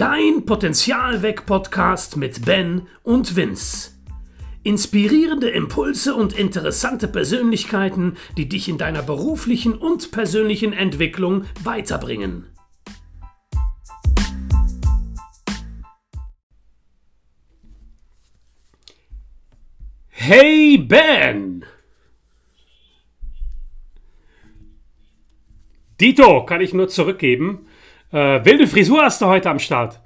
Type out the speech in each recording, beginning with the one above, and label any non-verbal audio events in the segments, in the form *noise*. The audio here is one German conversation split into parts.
Dein Potenzialweg-Podcast mit Ben und Vince. Inspirierende Impulse und interessante Persönlichkeiten, die dich in deiner beruflichen und persönlichen Entwicklung weiterbringen. Hey Ben! Dito, kann ich nur zurückgeben. Äh, wilde Frisur hast du heute am Start.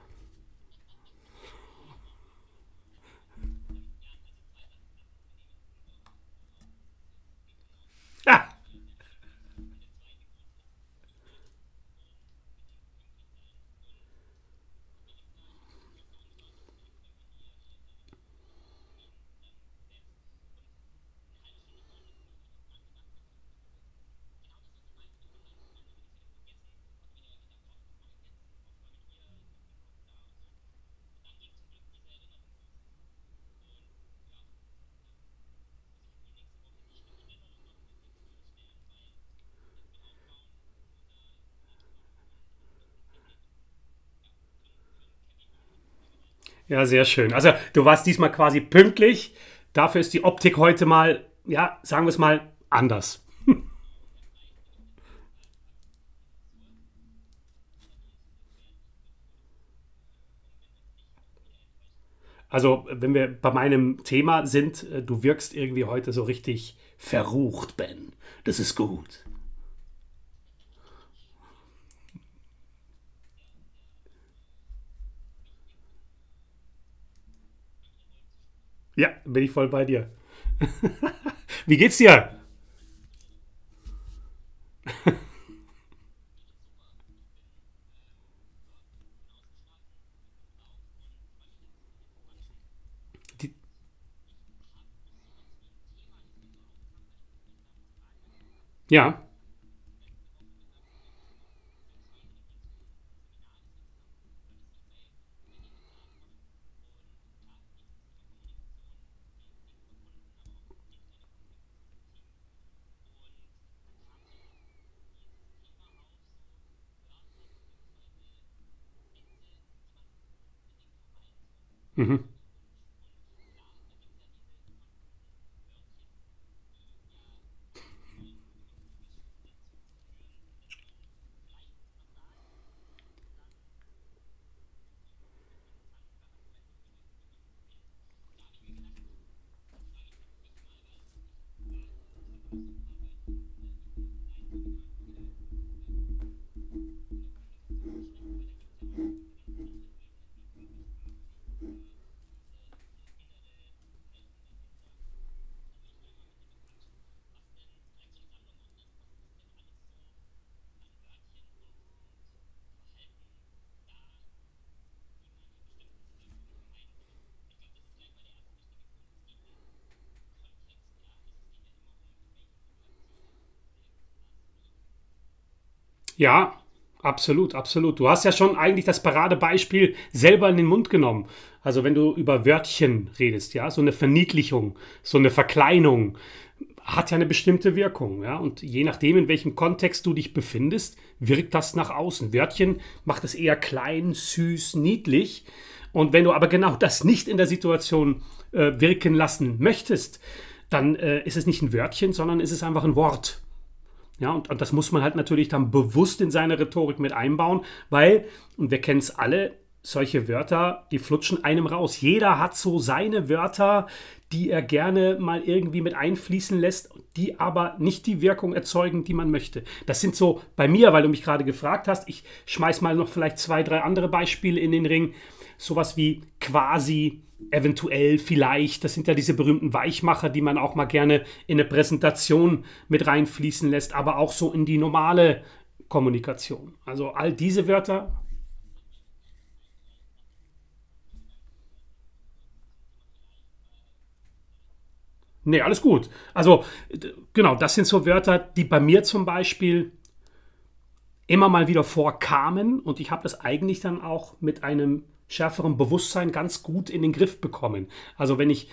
Ja, sehr schön. Also du warst diesmal quasi pünktlich. Dafür ist die Optik heute mal, ja, sagen wir es mal, anders. *laughs* Also, wenn wir bei meinem Thema sind, äh, du wirkst irgendwie heute so richtig verrucht, Ben. Das ist gut. Ja, bin ich voll bei dir. *laughs* Wie geht's dir? Die, ja. Mm-hmm. Ja, absolut, absolut. Du hast ja schon eigentlich das Paradebeispiel selber in den Mund genommen. Also wenn du über Wörtchen redest, ja, so eine Verniedlichung, so eine Verkleinung hat ja eine bestimmte Wirkung, ja. Und je nachdem, in welchem Kontext du dich befindest, wirkt das nach außen. Wörtchen macht es eher klein, süß, niedlich. Und wenn du aber genau das nicht in der Situation äh, wirken lassen möchtest, dann äh, ist es nicht ein Wörtchen, sondern ist es einfach ein Wort. Ja, und, und das muss man halt natürlich dann bewusst in seine Rhetorik mit einbauen, weil, und wir kennen es alle, solche Wörter, die flutschen einem raus. Jeder hat so seine Wörter, die er gerne mal irgendwie mit einfließen lässt, die aber nicht die Wirkung erzeugen, die man möchte. Das sind so bei mir, weil du mich gerade gefragt hast, ich schmeiß mal noch vielleicht zwei, drei andere Beispiele in den Ring. Sowas wie quasi, eventuell, vielleicht. Das sind ja diese berühmten Weichmacher, die man auch mal gerne in eine Präsentation mit reinfließen lässt, aber auch so in die normale Kommunikation. Also all diese Wörter. Nee, alles gut. Also, genau, das sind so Wörter, die bei mir zum Beispiel immer mal wieder vorkamen und ich habe das eigentlich dann auch mit einem schärferem Bewusstsein ganz gut in den Griff bekommen. Also wenn ich,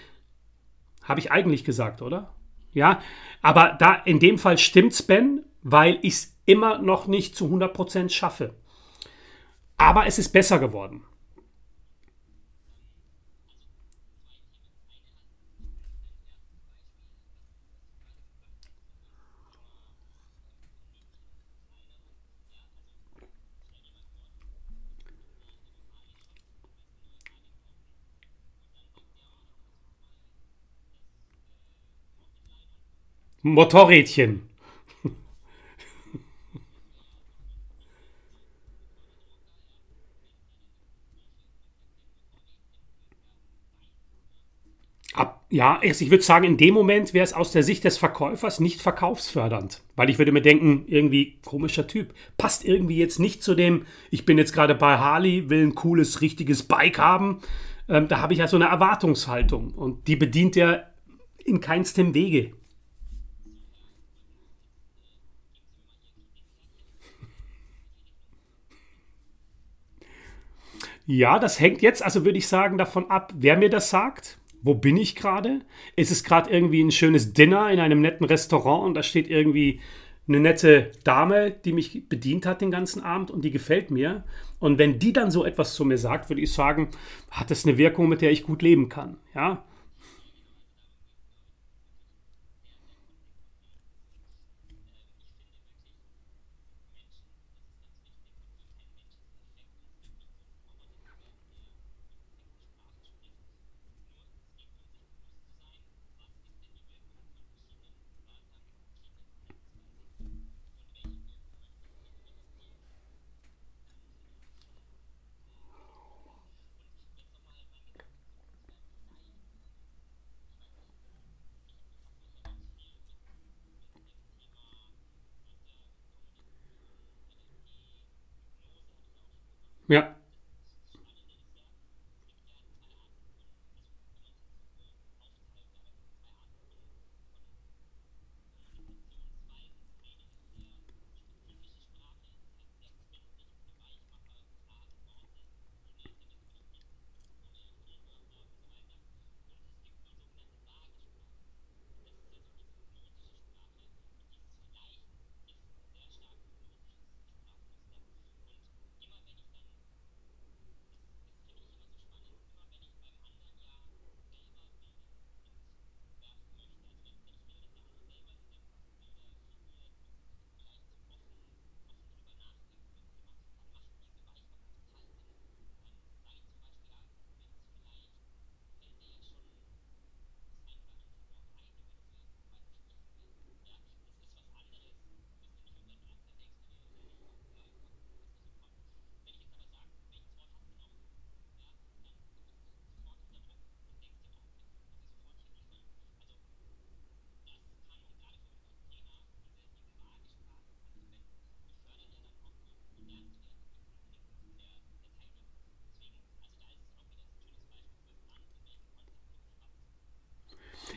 habe ich eigentlich gesagt, oder? Ja, aber da in dem Fall stimmt's, Ben, weil ich es immer noch nicht zu 100% schaffe. Aber es ist besser geworden. Motorrädchen. Ab, ja, ich würde sagen, in dem Moment wäre es aus der Sicht des Verkäufers nicht verkaufsfördernd. Weil ich würde mir denken, irgendwie komischer Typ. Passt irgendwie jetzt nicht zu dem, ich bin jetzt gerade bei Harley, will ein cooles, richtiges Bike haben. Ähm, da habe ich ja so eine Erwartungshaltung. Und die bedient er in keinstem Wege. Ja, das hängt jetzt, also würde ich sagen, davon ab, wer mir das sagt. Wo bin ich gerade? Ist es gerade irgendwie ein schönes Dinner in einem netten Restaurant und da steht irgendwie eine nette Dame, die mich bedient hat den ganzen Abend und die gefällt mir. Und wenn die dann so etwas zu mir sagt, würde ich sagen, hat das eine Wirkung, mit der ich gut leben kann. Ja.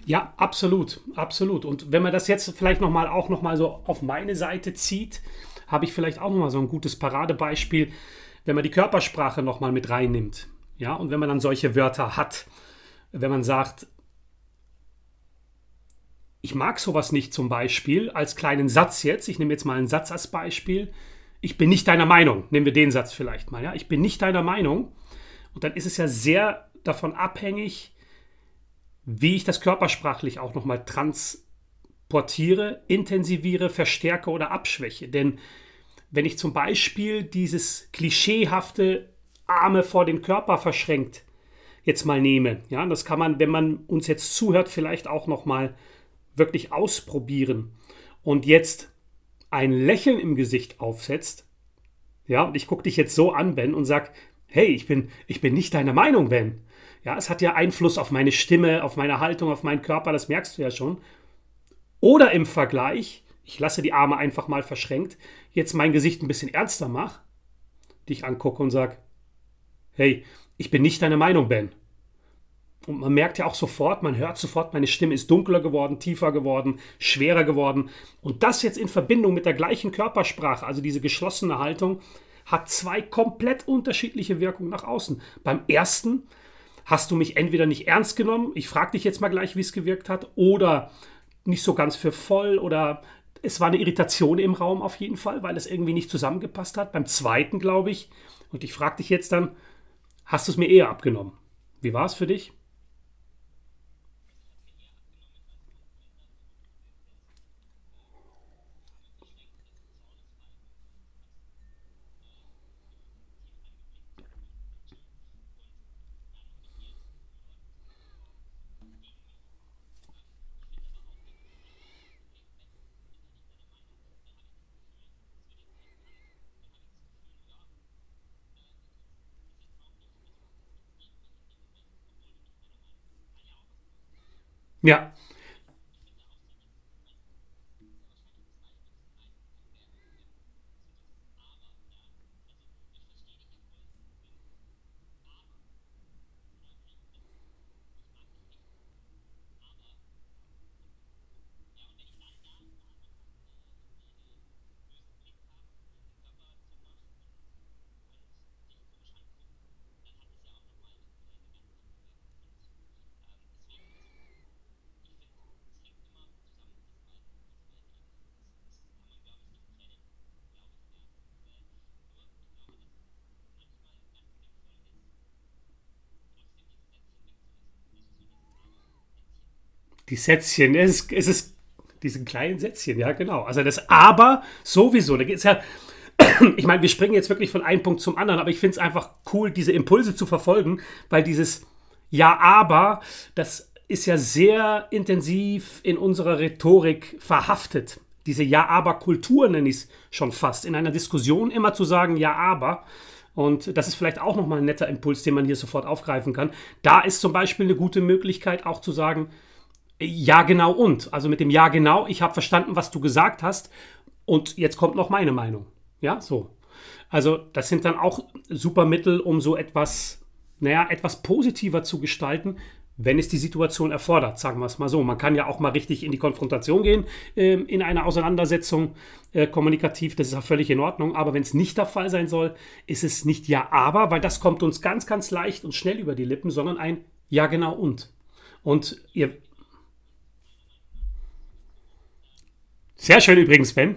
Ja, absolut, absolut. Und wenn man das jetzt vielleicht noch mal auch noch mal so auf meine Seite zieht, habe ich vielleicht auch noch mal so ein gutes Paradebeispiel, wenn man die Körpersprache noch mal mit reinnimmt. Ja, und wenn man dann solche Wörter hat, wenn man sagt, ich mag sowas nicht zum Beispiel, als kleinen Satz jetzt, ich nehme jetzt mal einen Satz als Beispiel, ich bin nicht deiner Meinung, nehmen wir den Satz vielleicht mal, ja, ich bin nicht deiner Meinung. Und dann ist es ja sehr davon abhängig, wie ich das körpersprachlich auch nochmal transportiere, intensiviere, verstärke oder abschwäche. Denn wenn ich zum Beispiel dieses klischeehafte Arme vor den Körper verschränkt jetzt mal nehme, ja, das kann man, wenn man uns jetzt zuhört, vielleicht auch nochmal wirklich ausprobieren und jetzt ein Lächeln im Gesicht aufsetzt, ja, und ich gucke dich jetzt so an, Ben, und sag, hey, ich bin, ich bin nicht deiner Meinung, Ben. Ja, es hat ja Einfluss auf meine Stimme, auf meine Haltung, auf meinen Körper, das merkst du ja schon. Oder im Vergleich, ich lasse die Arme einfach mal verschränkt, jetzt mein Gesicht ein bisschen ernster mache, dich angucke und sage, hey, ich bin nicht deine Meinung, Ben. Und man merkt ja auch sofort, man hört sofort, meine Stimme ist dunkler geworden, tiefer geworden, schwerer geworden. Und das jetzt in Verbindung mit der gleichen Körpersprache, also diese geschlossene Haltung, hat zwei komplett unterschiedliche Wirkungen nach außen. Beim ersten hast du mich entweder nicht ernst genommen, ich frage dich jetzt mal gleich, wie es gewirkt hat, oder nicht so ganz für voll oder es war eine Irritation im Raum auf jeden Fall, weil es irgendwie nicht zusammengepasst hat. Beim zweiten, glaube ich, und ich frage dich jetzt dann, hast du es mir eher abgenommen? Wie war es für dich? Ja, die Sätzchen, es ist, es ist diesen kleinen Sätzchen, ja, genau. Also das Aber sowieso, da geht es ja, *clears throat* ich meine, wir springen jetzt wirklich von einem Punkt zum anderen, aber ich finde es einfach cool, diese Impulse zu verfolgen, weil dieses Ja, aber, das ist ja sehr intensiv in unserer Rhetorik verhaftet. Diese Ja-Aber-Kultur nenne ich es schon fast. In einer Diskussion immer zu sagen Ja, aber. Und das ist vielleicht auch nochmal ein netter Impuls, den man hier sofort aufgreifen kann. Da ist zum Beispiel eine gute Möglichkeit, auch zu sagen, ja, genau und. Also mit dem Ja, genau, ich habe verstanden, was du gesagt hast und jetzt kommt noch meine Meinung. Ja, so. Also das sind dann auch super Mittel, um so etwas, naja, etwas positiver zu gestalten, wenn es die Situation erfordert, sagen wir es mal so. Man kann ja auch mal richtig in die Konfrontation gehen äh, in einer Auseinandersetzung äh, kommunikativ, das ist auch völlig in Ordnung. Aber wenn es nicht der Fall sein soll, ist es nicht ja, aber, weil das kommt uns ganz, ganz leicht und schnell über die Lippen, sondern ein ja, genau und. Und ihr Sehr schön übrigens, Ben.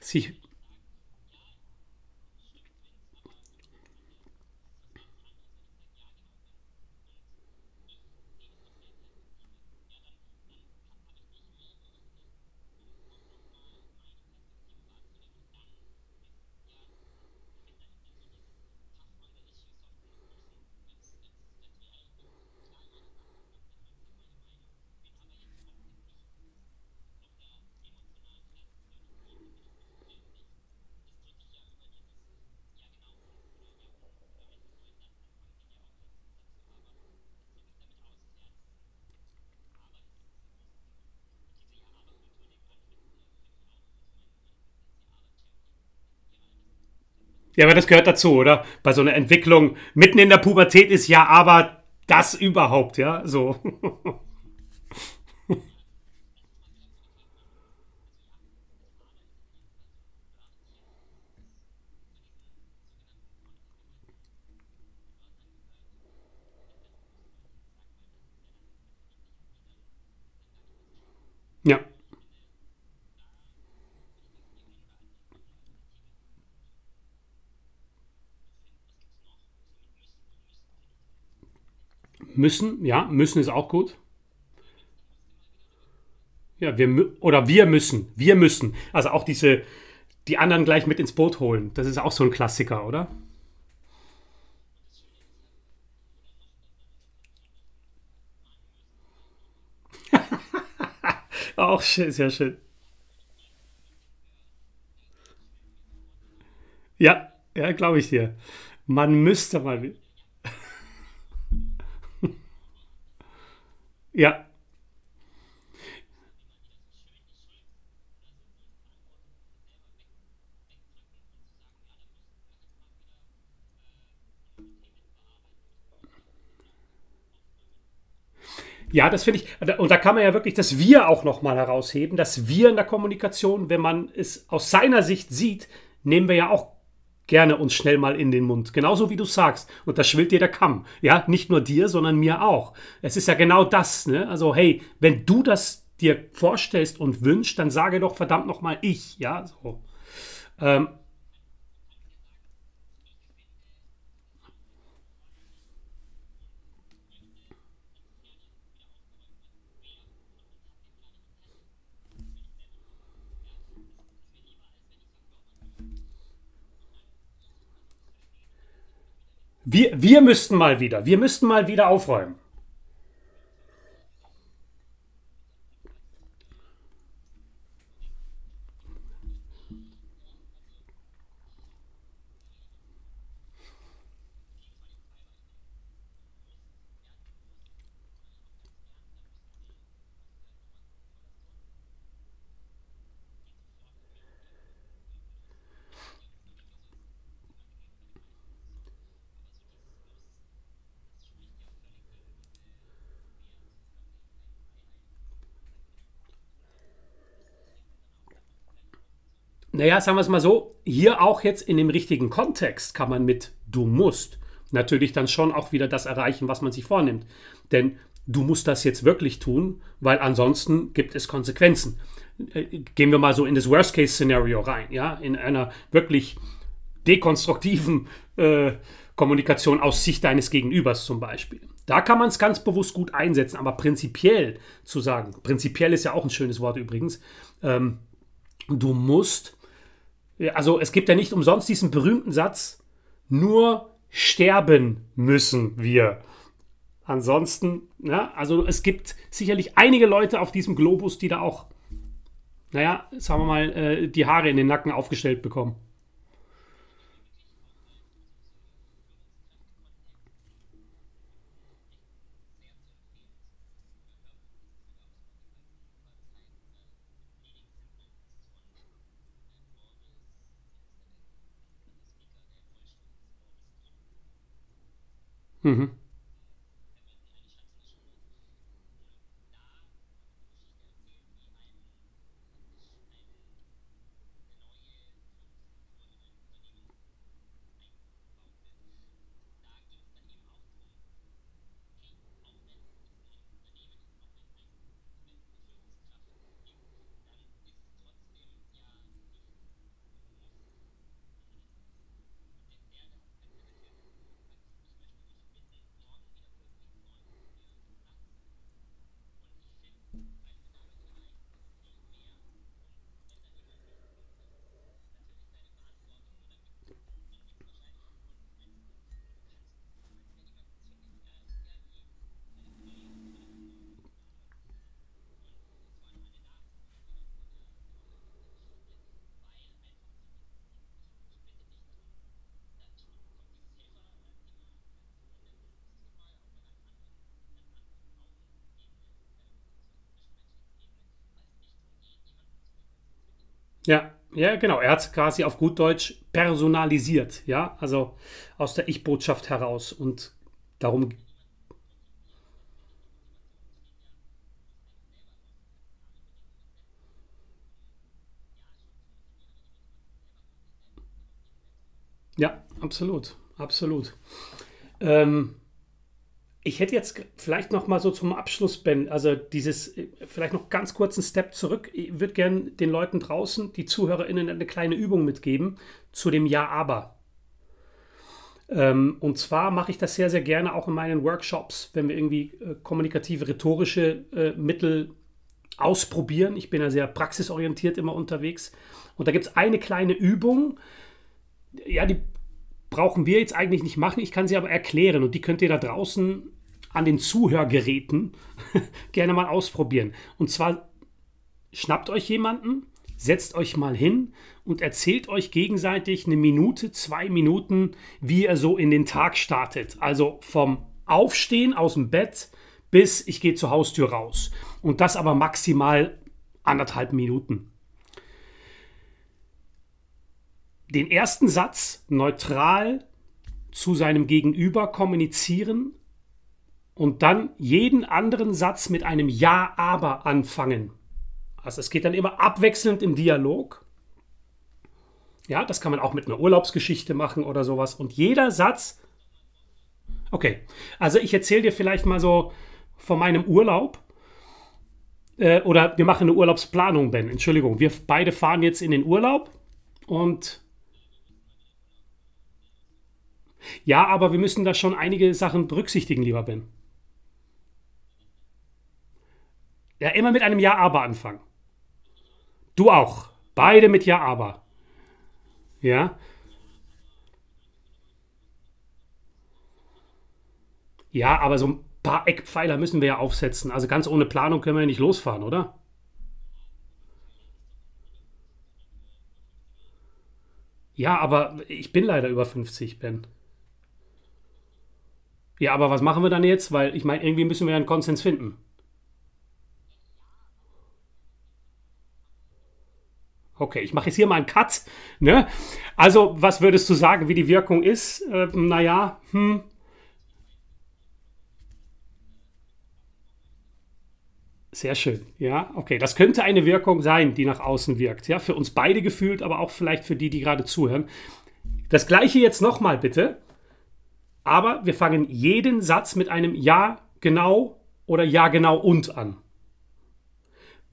Sie, Ja, aber das gehört dazu, oder? Bei so einer Entwicklung mitten in der Pubertät ist ja, aber das überhaupt, ja, so. *laughs* Ja, müssen, ja, müssen ist auch gut. Ja, wir oder wir müssen, wir müssen. Also auch diese, die anderen gleich mit ins Boot holen. Das ist auch so ein Klassiker, oder? *laughs* Auch schön, sehr schön. Ja, ja, glaube ich dir. Man müsste mal. Ja, Ja, das finde ich, und da kann man ja wirklich das Wir auch nochmal herausheben. Das Wir in der Kommunikation, wenn man es aus seiner Sicht sieht, nehmen wir ja auch gerne uns schnell mal in den Mund. Genauso wie du sagst. Und da schwillt dir der Kamm. Ja, nicht nur dir, sondern mir auch. Es ist ja genau das. Ne? Also, hey, wenn du das dir vorstellst und wünschst, dann sage doch verdammt nochmal ich. Ja, so. Ähm, Wir, wir müssten mal wieder, wir müssten mal wieder aufräumen. Naja, sagen wir es mal so, hier auch jetzt in dem richtigen Kontext kann man mit du musst natürlich dann schon auch wieder das erreichen, was man sich vornimmt. Denn du musst das jetzt wirklich tun, weil ansonsten gibt es Konsequenzen. Äh, gehen wir mal so in das Worst-Case-Szenario rein, ja, in einer wirklich dekonstruktiven äh, Kommunikation aus Sicht deines Gegenübers zum Beispiel. Da kann man es ganz bewusst gut einsetzen, aber prinzipiell zu sagen, prinzipiell ist ja auch ein schönes Wort übrigens, ähm, du musst also es gibt ja nicht umsonst diesen berühmten Satz, nur sterben müssen wir. Ansonsten, ja, also es gibt sicherlich einige Leute auf diesem Globus, die da auch, naja, sagen wir mal, äh, die Haare in den Nacken aufgestellt bekommen. Mm-hmm. Ja, ja, genau. Er hat es quasi auf gut Deutsch personalisiert, ja, also aus der Ich-Botschaft heraus und darum. Ja, absolut, absolut. Ähm, ich hätte jetzt vielleicht noch mal so zum Abschluss, Ben, also dieses, äh, vielleicht noch ganz kurzen Step zurück. Ich würde gerne den Leuten draußen, die ZuhörerInnen, eine kleine Übung mitgeben zu dem Ja-Aber. Ähm, und zwar mache ich das sehr, sehr gerne auch in meinen Workshops, wenn wir irgendwie äh, kommunikative, rhetorische äh, Mittel ausprobieren. Ich bin ja sehr praxisorientiert immer unterwegs. Und da gibt es eine kleine Übung, ja, die brauchen wir jetzt eigentlich nicht machen. Ich kann sie aber erklären und die könnt ihr da draußen an den Zuhörgeräten *laughs* gerne mal ausprobieren. Und zwar schnappt euch jemanden, setzt euch mal hin und erzählt euch gegenseitig eine Minute, zwei Minuten, wie ihr so in den Tag startet. Also vom Aufstehen aus dem Bett bis ich gehe zur Haustür raus. Und das aber maximal anderthalb Minuten. Den ersten Satz neutral zu seinem Gegenüber kommunizieren und dann jeden anderen Satz mit einem Ja, aber anfangen. Also es geht dann immer abwechselnd im Dialog. Ja, das kann man auch mit einer Urlaubsgeschichte machen oder sowas. Und jeder Satz. Okay, also ich erzähle dir vielleicht mal so von meinem Urlaub. Äh, oder wir machen eine Urlaubsplanung, Ben. Entschuldigung, wir beide fahren jetzt in den Urlaub und ja, aber wir müssen da schon einige Sachen berücksichtigen, lieber Ben. Ja, immer mit einem Ja, aber anfangen. Du auch. Beide mit Ja, aber. Ja. Ja, aber so ein paar Eckpfeiler müssen wir ja aufsetzen. Also ganz ohne Planung können wir ja nicht losfahren, oder? Ja, aber ich bin leider über 50, Ben. Ja, aber was machen wir dann jetzt? Weil ich meine, irgendwie müssen wir ja einen Konsens finden. Okay, ich mache jetzt hier mal einen Cut. Ne? Also, was würdest du sagen, wie die Wirkung ist? Äh, naja, hm, Sehr schön. Ja, okay. Das könnte eine Wirkung sein, die nach außen wirkt. Ja, für uns beide gefühlt, aber auch vielleicht für die, die gerade zuhören. Das gleiche jetzt nochmal bitte. Aber wir fangen jeden Satz mit einem Ja, genau oder Ja, genau und an.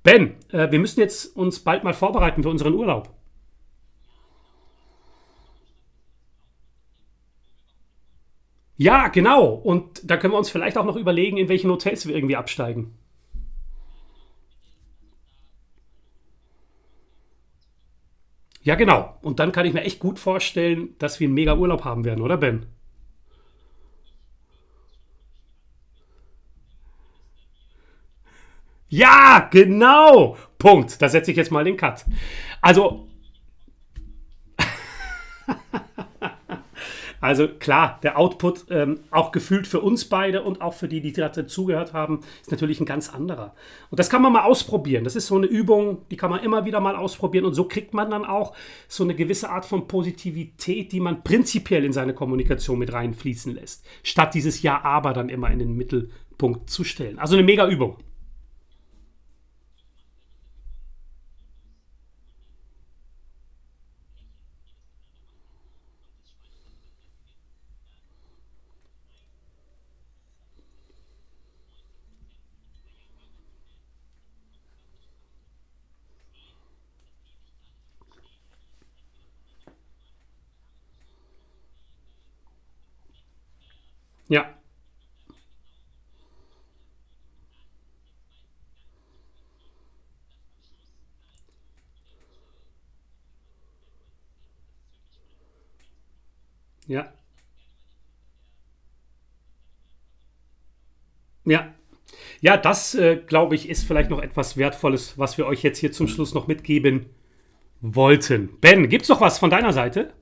Ben, äh, wir müssen jetzt uns bald mal vorbereiten für unseren Urlaub. Ja, genau. Und da können wir uns vielleicht auch noch überlegen, in welchen Hotels wir irgendwie absteigen. Ja, genau. Und dann kann ich mir echt gut vorstellen, dass wir einen mega Urlaub haben werden, oder Ben? Ja, genau. Punkt. Da setze ich jetzt mal den Cut. Also, *laughs* Also klar, der Output, ähm, auch gefühlt für uns beide und auch für die, die gerade zugehört haben, ist natürlich ein ganz anderer. Und das kann man mal ausprobieren. Das ist so eine Übung, die kann man immer wieder mal ausprobieren. Und so kriegt man dann auch so eine gewisse Art von Positivität, die man prinzipiell in seine Kommunikation mit reinfließen lässt. Statt dieses Ja, aber dann immer in den Mittelpunkt zu stellen. Also eine mega Übung. Ja, ja, ja. Ja, das, äh, glaube ich, ist vielleicht noch etwas Wertvolles, was wir euch jetzt hier zum Schluss noch mitgeben wollten. Ben, gibt's noch was von deiner Seite?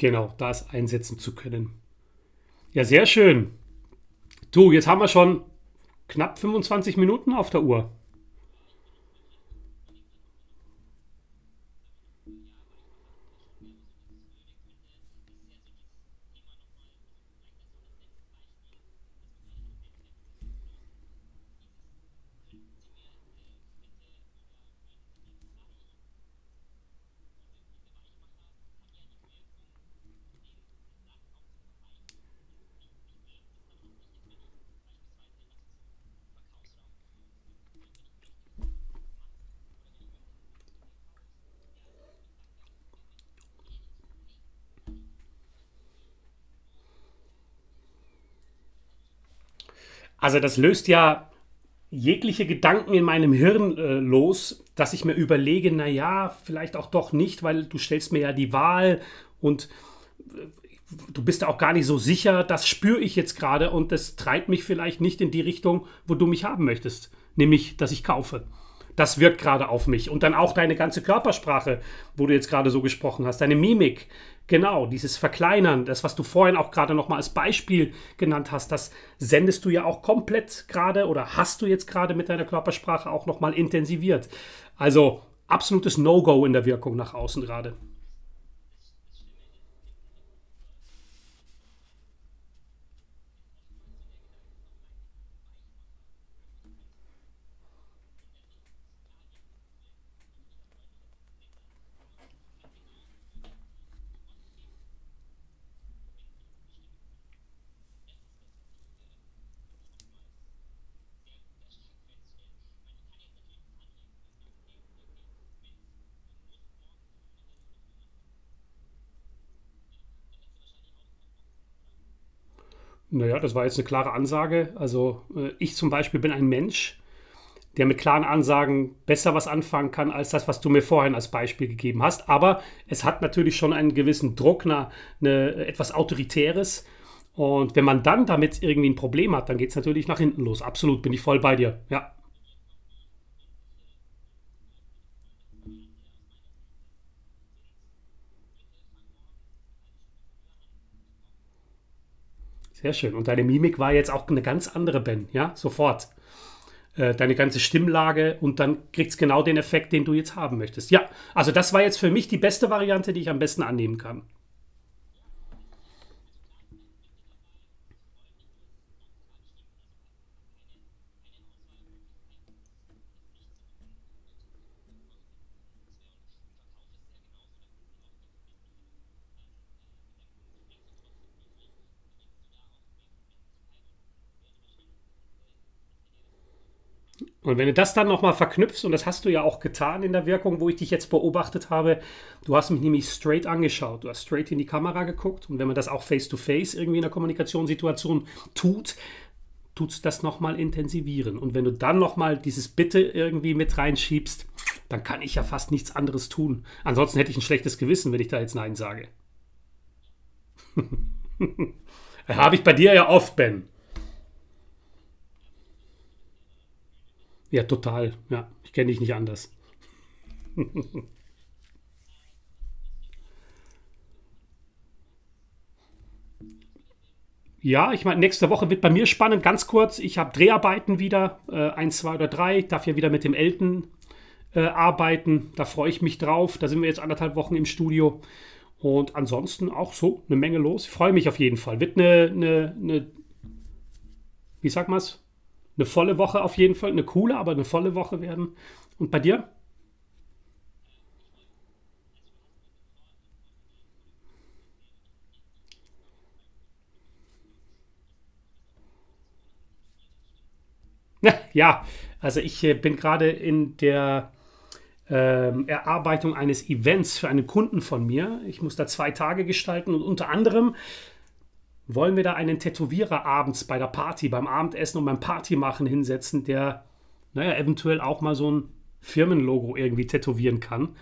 Genau, das einsetzen zu können. Ja, sehr schön. Du, jetzt haben wir schon knapp 25 Minuten auf der Uhr. Also das löst ja jegliche Gedanken in meinem Hirn äh, los, dass ich mir überlege, na ja, vielleicht auch doch nicht, weil du stellst mir ja die Wahl und äh, du bist auch gar nicht so sicher, das spüre ich jetzt gerade und das treibt mich vielleicht nicht in die Richtung, wo du mich haben möchtest, nämlich, dass ich kaufe. Das wirkt gerade auf mich. Und dann auch deine ganze Körpersprache, wo du jetzt gerade so gesprochen hast, deine Mimik. Genau, dieses Verkleinern, das, was du vorhin auch gerade nochmal als Beispiel genannt hast, das sendest du ja auch komplett gerade oder hast du jetzt gerade mit deiner Körpersprache auch nochmal intensiviert. Also absolutes No-Go in der Wirkung nach außen gerade. Naja, das war jetzt eine klare Ansage. Also äh, ich zum Beispiel bin ein Mensch, der mit klaren Ansagen besser was anfangen kann als das, was du mir vorhin als Beispiel gegeben hast. Aber es hat natürlich schon einen gewissen Druck, eine, eine etwas Autoritäres. Und wenn man dann damit irgendwie ein Problem hat, dann geht es natürlich nach hinten los. Absolut, bin ich voll bei dir. Ja. Sehr schön. Und deine Mimik war jetzt auch eine ganz andere, Ben, ja, sofort. Äh, deine ganze Stimmlage und dann kriegt es genau den Effekt, den du jetzt haben möchtest. Ja, also das war jetzt für mich die beste Variante, die ich am besten annehmen kann. Und wenn du das dann nochmal verknüpfst, und das hast du ja auch getan in der Wirkung, wo ich dich jetzt beobachtet habe, du hast mich nämlich straight angeschaut, du hast straight in die Kamera geguckt und wenn man das auch face-to-face -face irgendwie in der Kommunikationssituation tut, tut es das nochmal intensivieren. Und wenn du dann nochmal dieses Bitte irgendwie mit reinschiebst, dann kann ich ja fast nichts anderes tun. Ansonsten hätte ich ein schlechtes Gewissen, wenn ich da jetzt Nein sage. *laughs* Habe ich bei dir ja oft, Ben. Ja, total. Ja, ich kenne dich nicht anders. *laughs* Ja, ich meine, nächste Woche wird bei mir spannend. Ganz kurz, ich habe Dreharbeiten wieder, äh, eins, zwei oder drei. Ich darf ja wieder mit dem Elton äh, arbeiten. Da freue ich mich drauf. Da sind wir jetzt anderthalb Wochen im Studio. Und ansonsten auch so eine Menge los. Ich freue mich auf jeden Fall. Wird eine, eine, eine wie sagt man es? Eine volle Woche auf jeden Fall, eine coole, aber eine volle Woche werden. Und bei dir? Ja, also ich äh, bin gerade in der ähm, Erarbeitung eines Events für einen Kunden von mir. Ich muss da zwei Tage gestalten und unter anderem wollen wir da einen Tätowierer abends bei der Party, beim Abendessen und beim Party machen hinsetzen, der, naja, eventuell auch mal so ein Firmenlogo irgendwie tätowieren kann.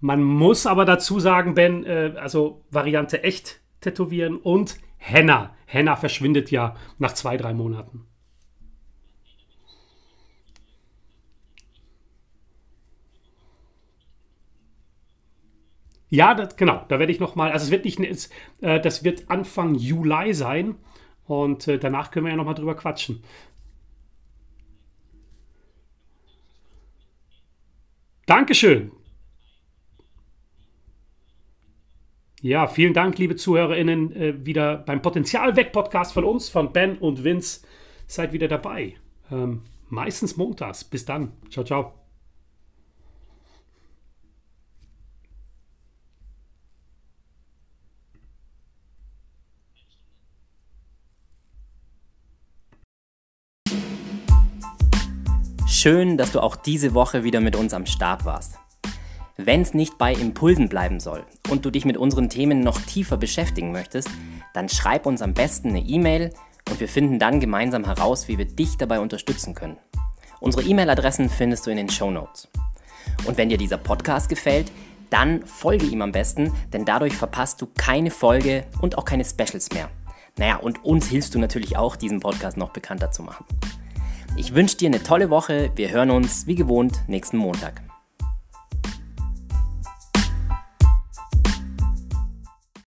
Man muss aber dazu sagen, Ben, äh, also Variante echt tätowieren und Henna. Henna verschwindet ja nach zwei, drei Monaten. Ja, das, genau, da werde ich nochmal, also es wird nicht, äh, das wird Anfang Juli sein und äh, danach können wir ja nochmal drüber quatschen. Dankeschön. Ja, vielen Dank, liebe ZuhörerInnen, äh, wieder beim Potenzial weg Podcast von uns, von Ben und Vince. Seid wieder dabei. Ähm, meistens montags. Bis dann. Ciao, ciao. Schön, dass du auch diese Woche wieder mit uns am Start warst. Wenn es nicht bei Impulsen bleiben soll und du dich mit unseren Themen noch tiefer beschäftigen möchtest, dann schreib uns am besten eine E-Mail und wir finden dann gemeinsam heraus, wie wir dich dabei unterstützen können. Unsere E-Mail-Adressen findest du in den Show Notes. Und wenn dir dieser Podcast gefällt, dann folge ihm am besten, denn dadurch verpasst du keine Folge und auch keine Specials mehr. Naja, und uns hilfst du natürlich auch, diesen Podcast noch bekannter zu machen. Ich wünsche dir eine tolle Woche. Wir hören uns wie gewohnt nächsten Montag.